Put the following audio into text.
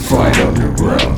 fight underground.